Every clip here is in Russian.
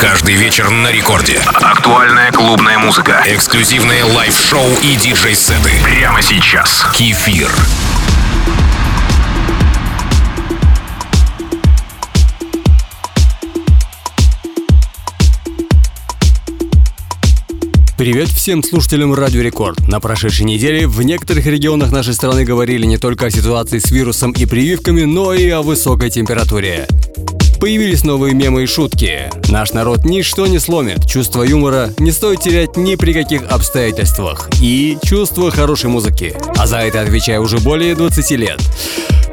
Каждый вечер на рекорде. Актуальная клубная музыка. Эксклюзивные live-шоу и диджей-сеты. Прямо сейчас. Кефир. Привет всем слушателям Радио Рекорд. На прошедшей неделе в некоторых регионах нашей страны говорили не только о ситуации с вирусом и прививками, но и о высокой температуре. Появились новые мемы и шутки. Наш народ ничто не сломит. Чувство юмора не стоит терять ни при каких обстоятельствах. И чувство хорошей музыки. А за это отвечаю уже более 20 лет.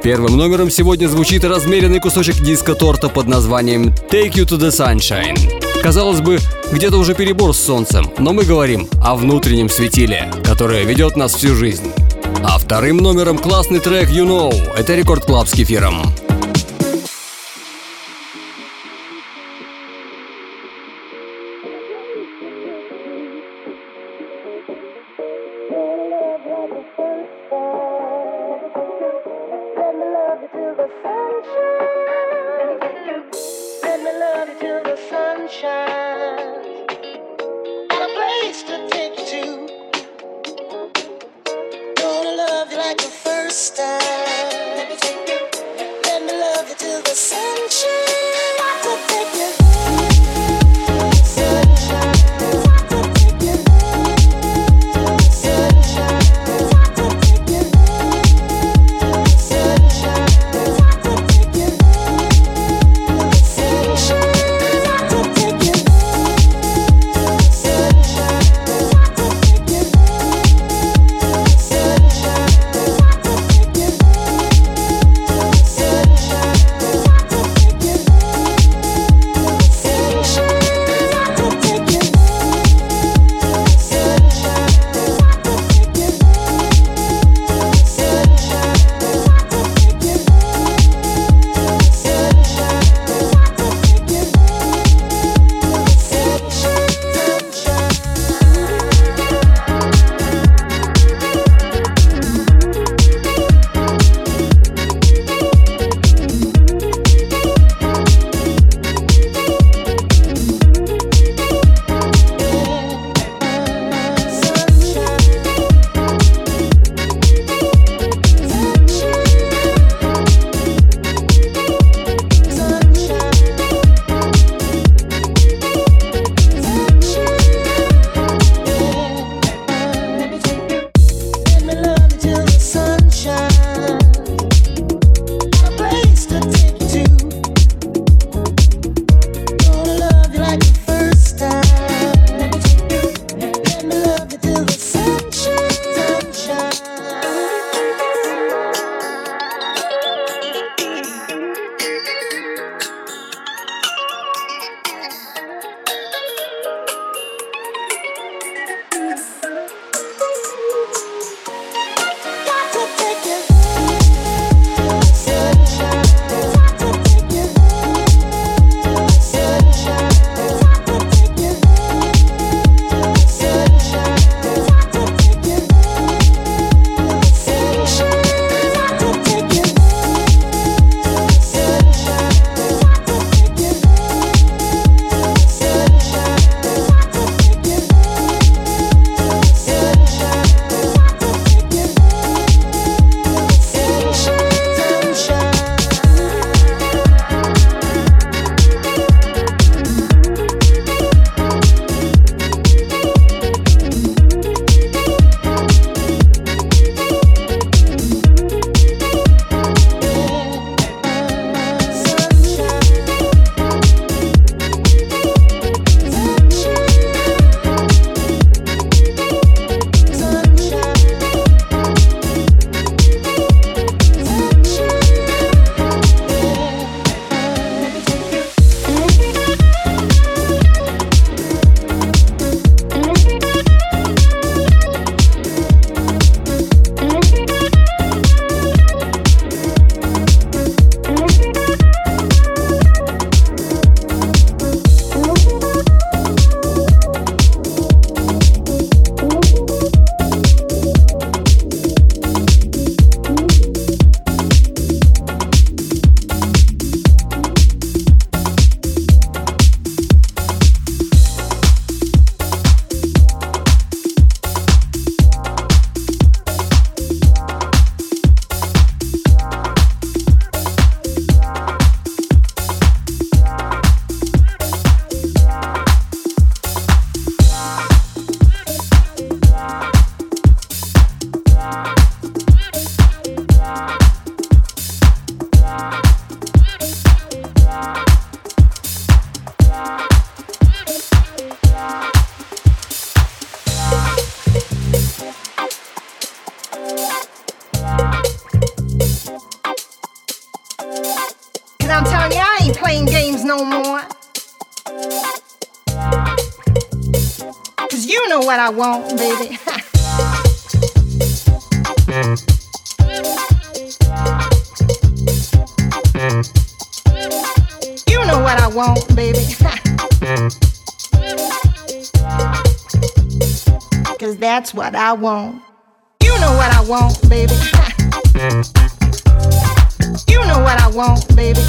Первым номером сегодня звучит размеренный кусочек диско-торта под названием «Take You to the Sunshine». Казалось бы, где-то уже перебор с солнцем, но мы говорим о внутреннем светиле, которое ведет нас всю жизнь. А вторым номером классный трек «You Know» — это Record Club с Кефиром. I want, baby. you know what I want, baby. Cause that's what I want. You know what I want, baby. you know what I want, baby.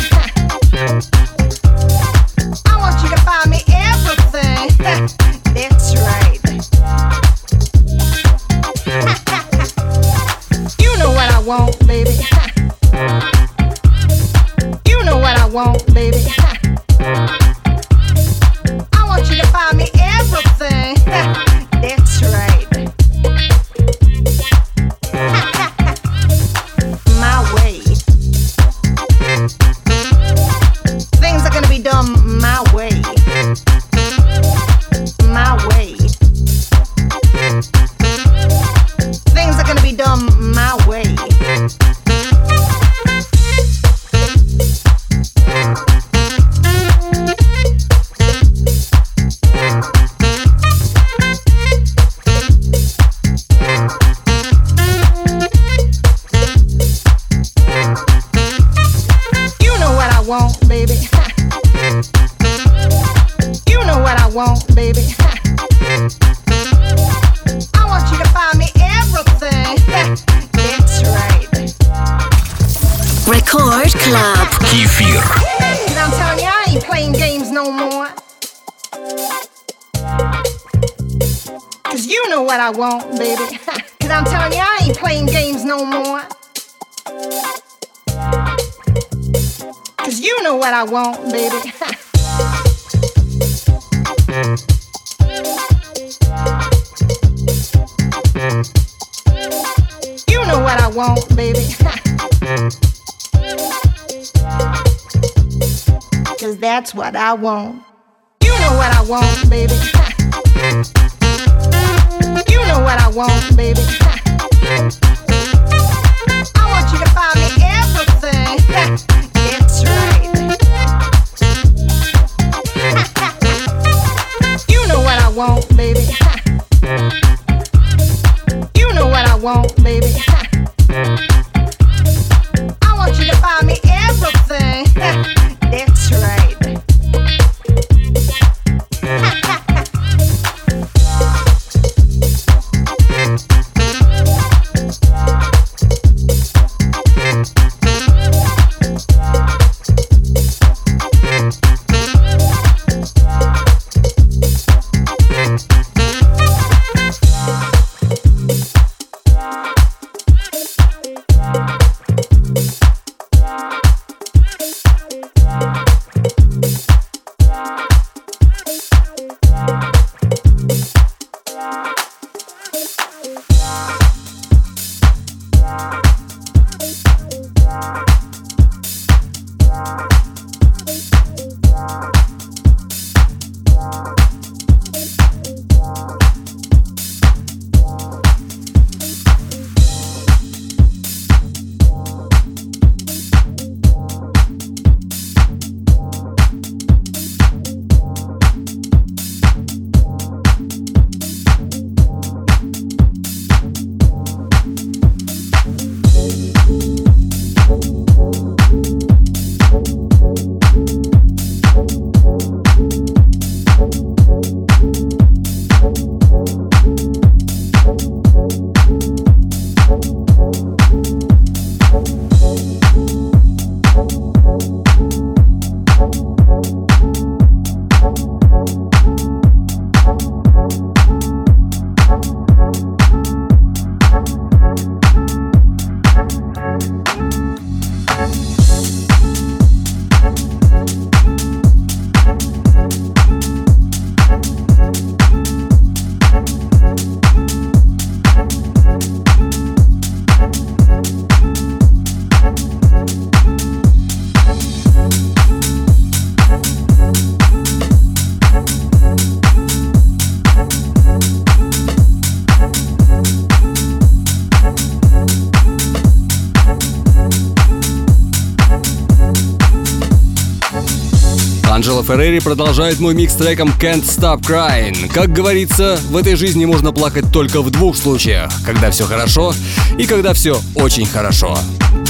Феррери продолжает мой микс треком Can't Stop Crying. Как говорится, в этой жизни можно плакать только в двух случаях. Когда все хорошо и когда все очень хорошо.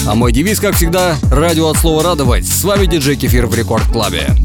А мой девиз, как всегда, радио от слова радовать. С вами диджей Кефир в Рекорд Клабе.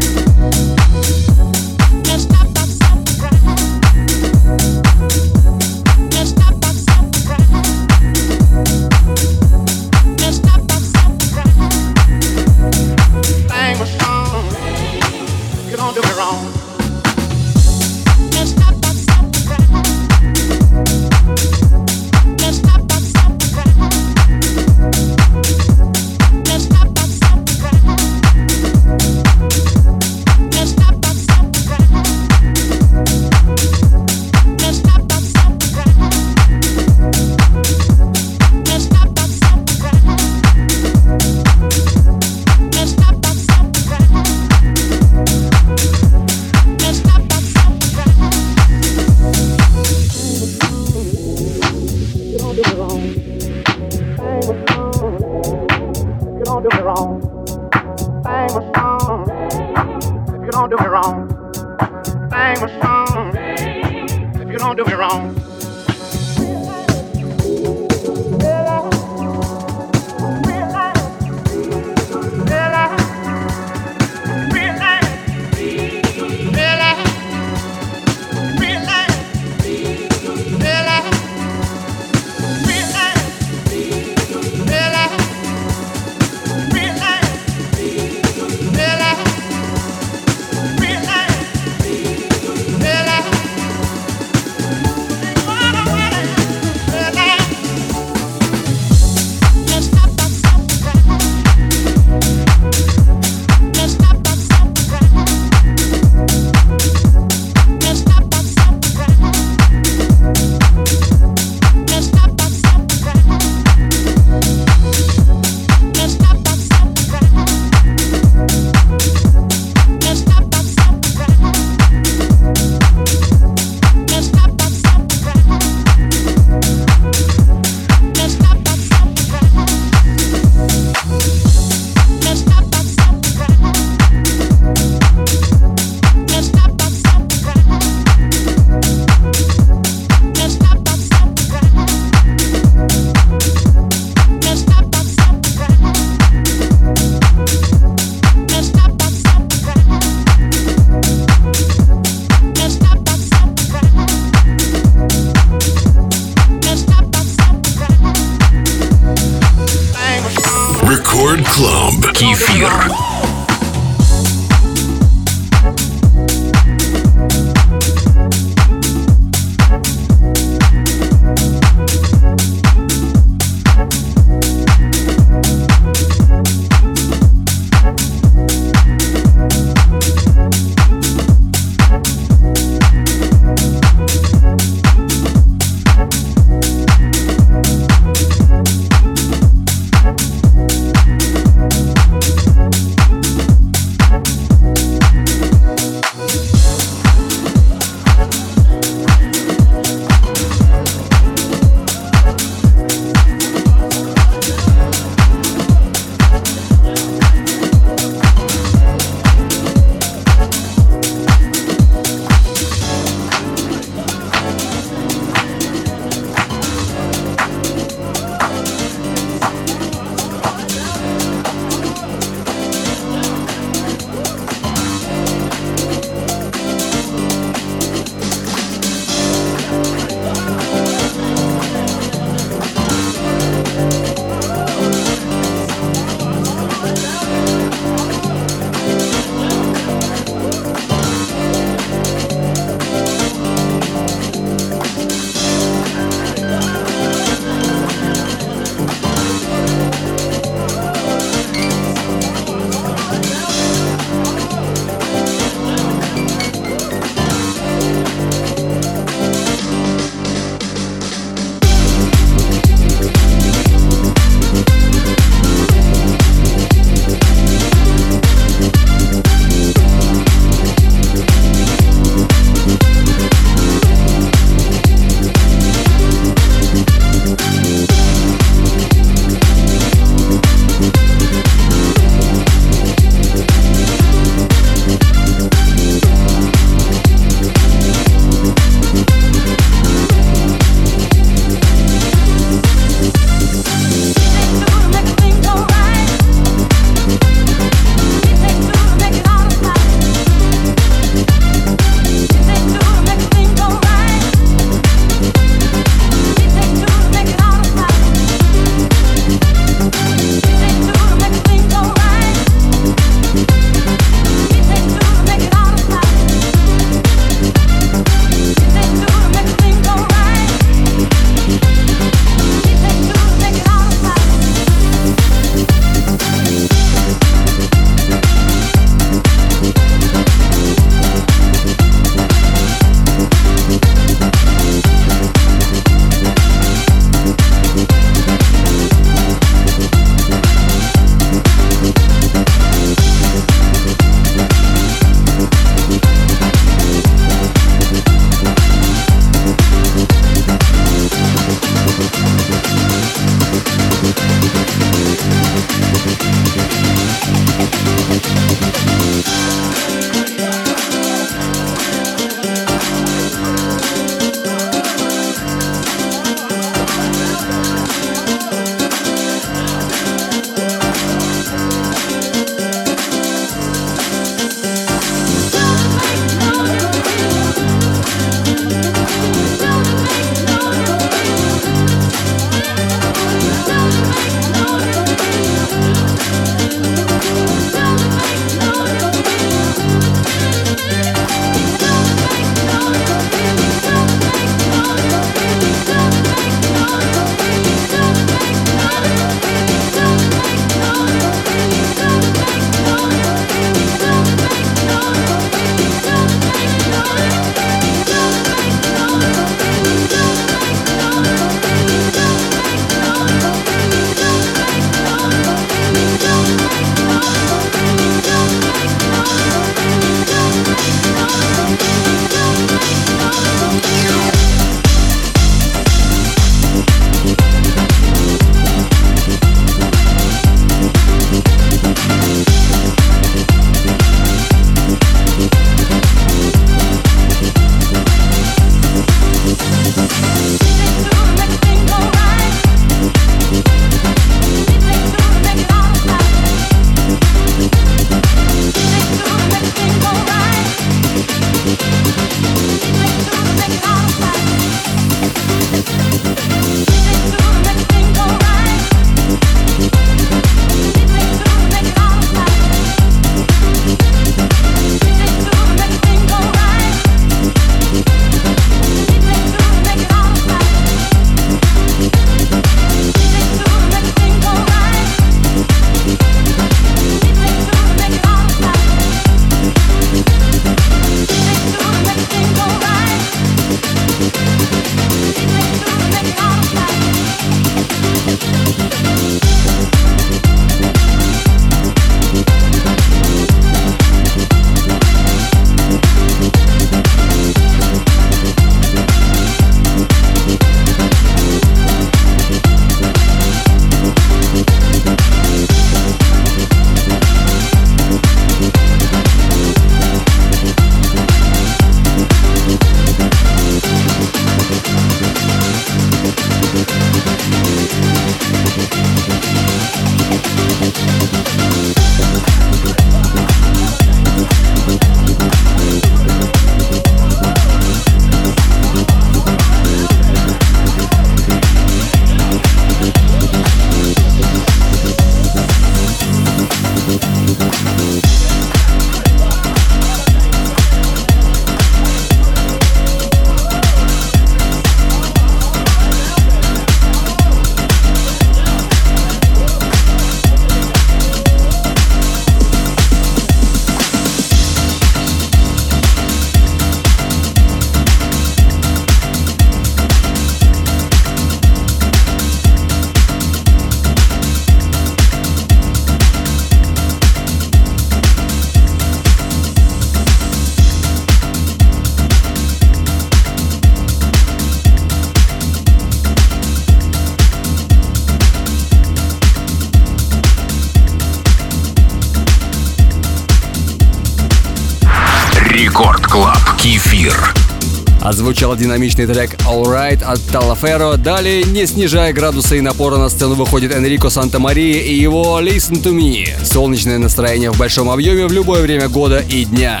Отзвучал динамичный трек Alright от Талаферо. Далее, не снижая градуса и напора на сцену, выходит Энрико Санта-Мария и его Listen to Me. Солнечное настроение в большом объеме в любое время года и дня.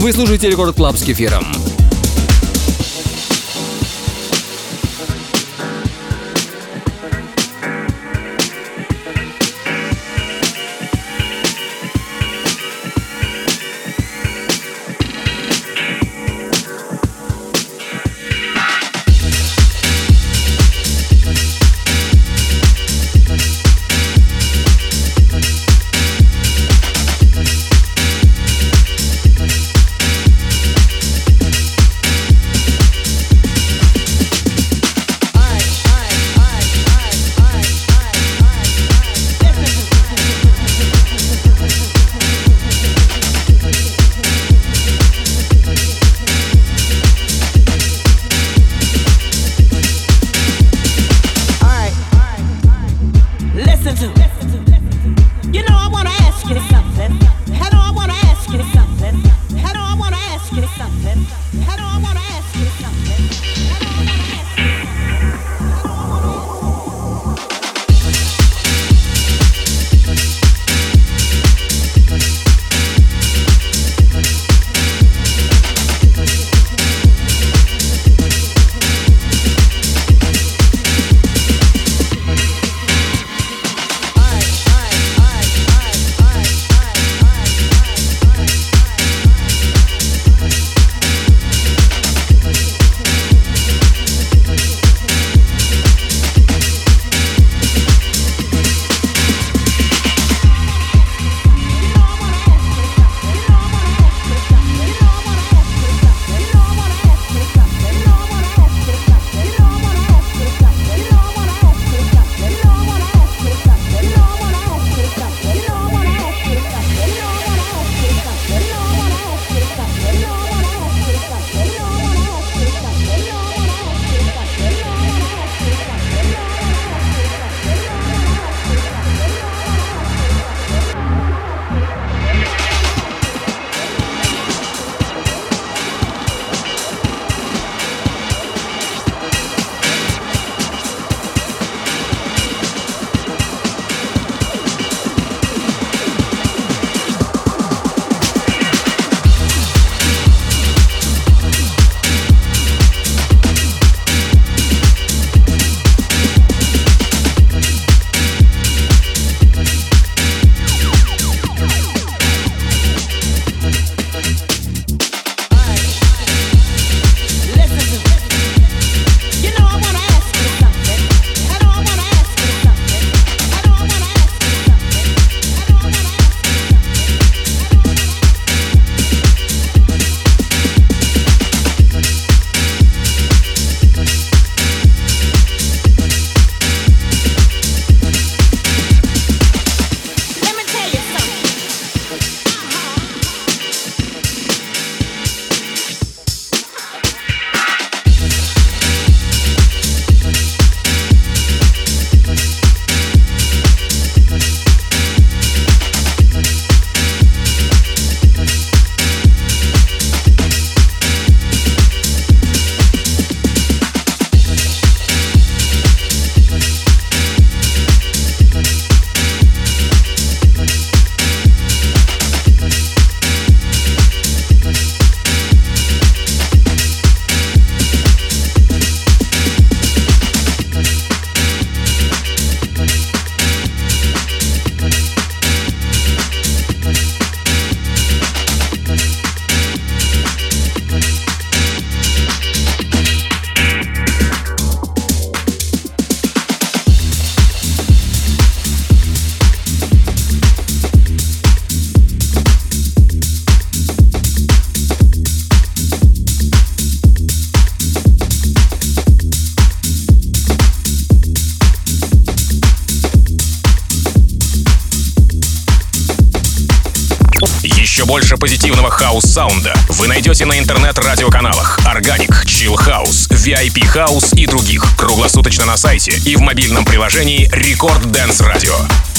Вы слушаете Record Club с Кефиром. Найдете на интернет-радиоканалах Organic, Chill House, VIP House и других круглосуточно на сайте и в мобильном приложении Record Dance Radio.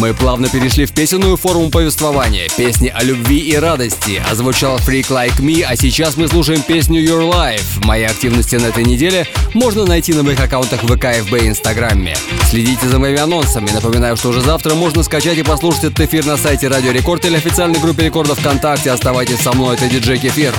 Мы плавно перешли в песенную форму повествования. Песни о любви и радости. Озвучал Freak Like Me, а сейчас мы слушаем песню Your Life. Мои активности на этой неделе можно найти на моих аккаунтах ВК, ФБ и Инстаграме. Следите за моими анонсами. Напоминаю, что уже завтра можно скачать и послушать этот эфир на сайте Радио Рекорд или официальной группе рекордов ВКонтакте. Оставайтесь со мной, это диджей Кефир.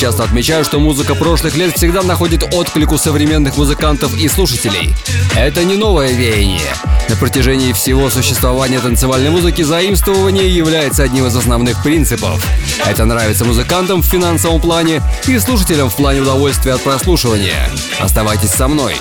Часто отмечаю, что музыка прошлых лет всегда находит отклик у современных музыкантов и слушателей. Это не новое веяние. На протяжении всего существования танцевальной музыки заимствование является одним из основных принципов. Это нравится музыкантам в финансовом плане и слушателям в плане удовольствия от прослушивания. Оставайтесь со мной.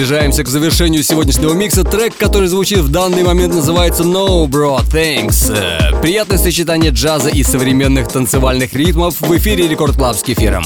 Приближаемся к завершению сегодняшнего микса. Трек, который звучит в данный момент, называется No Bro Thanks. Э, приятное сочетание джаза и современных танцевальных ритмов в эфире Record Club с Кефиром.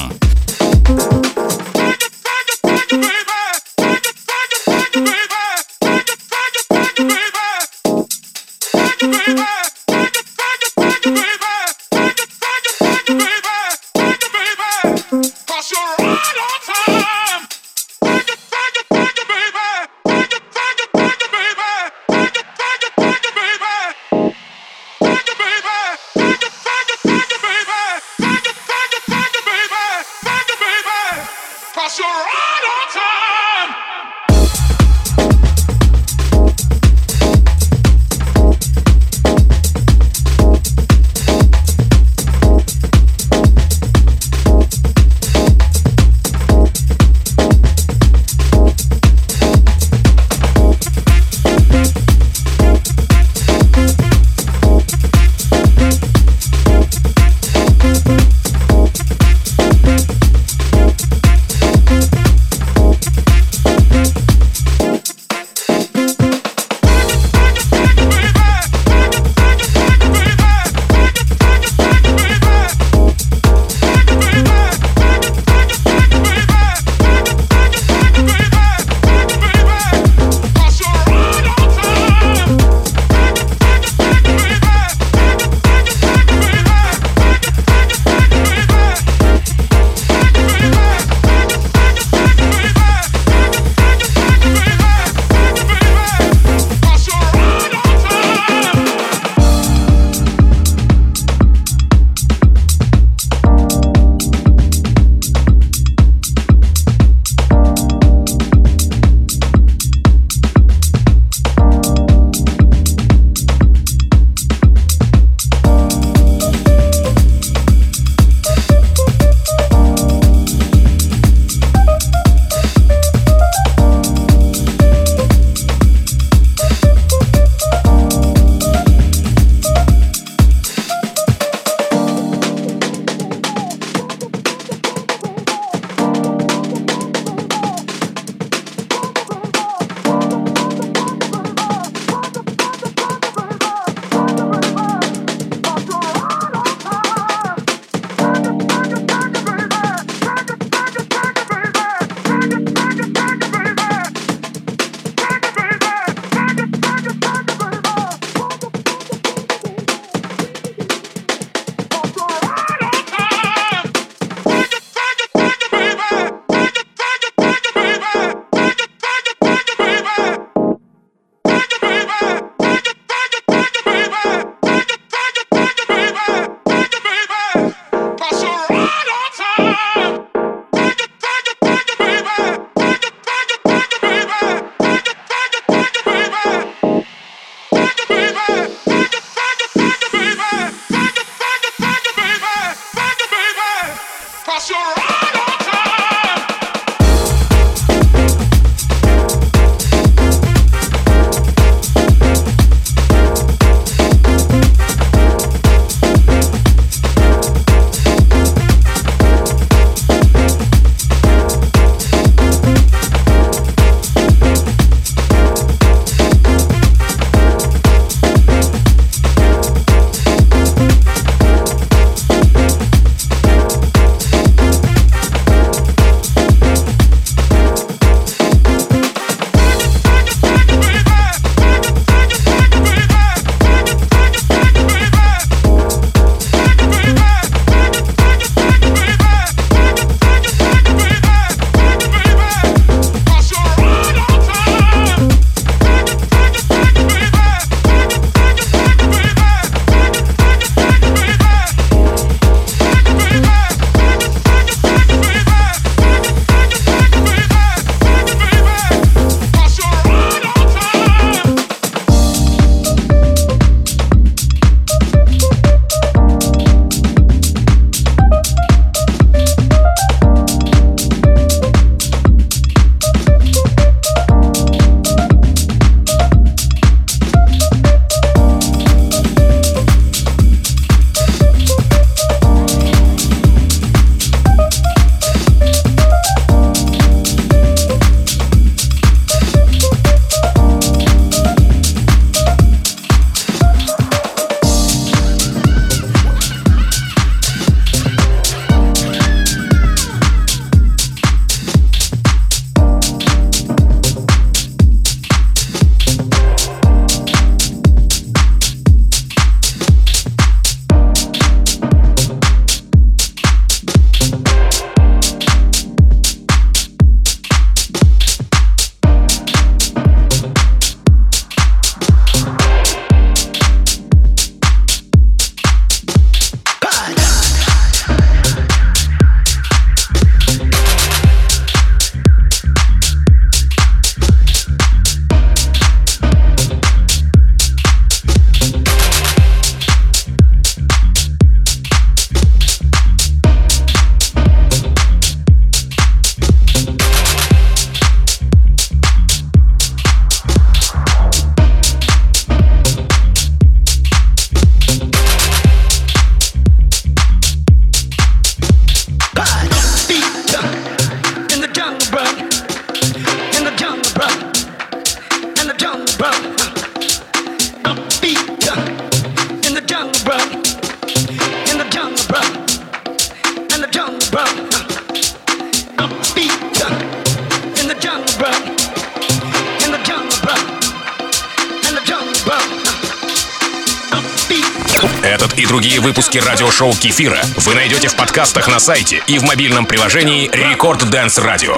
Радиошоу Кефира вы найдете в подкастах на сайте и в мобильном приложении Record Dance Radio.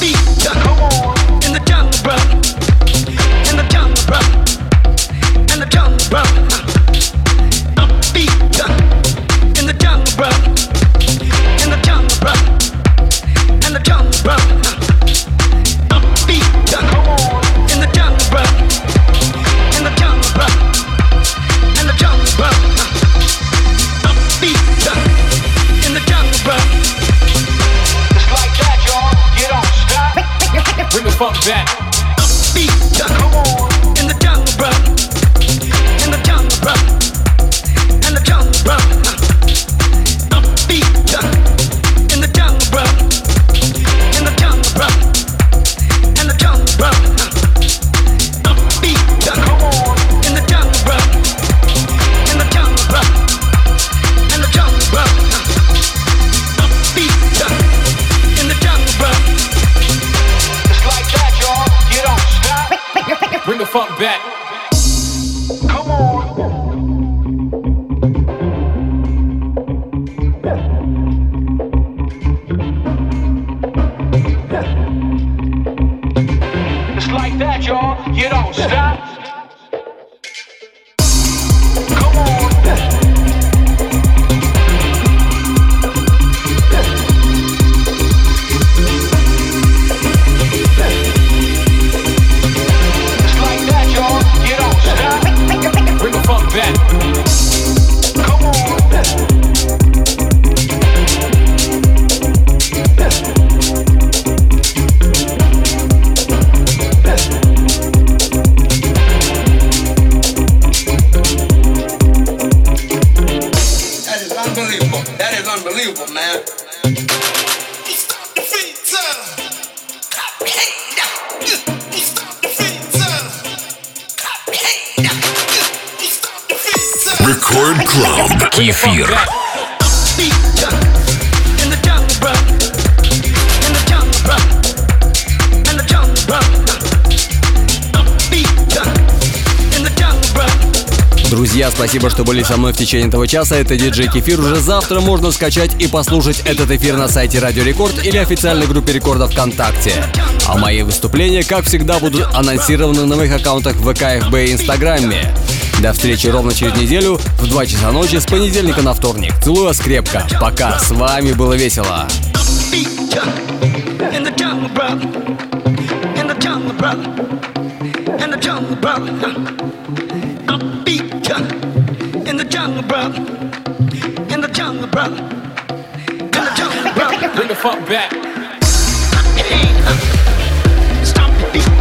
Кефир. Друзья, спасибо, что были со мной в течение этого часа. Это диджей Кефир. Уже завтра можно скачать и послушать этот эфир на сайте Радио Рекорд или официальной группе Рекорда ВКонтакте. А мои выступления, как всегда, будут анонсированы на моих аккаунтах ВК, ФБ и Инстаграме. До встречи ровно через неделю в 2 часа ночи с понедельника на вторник. Целую вас крепко. Пока. С вами было весело. jungle, brother. In the jungle, brother. In the jungle, brother. Bring the fuck back. Stop the beat.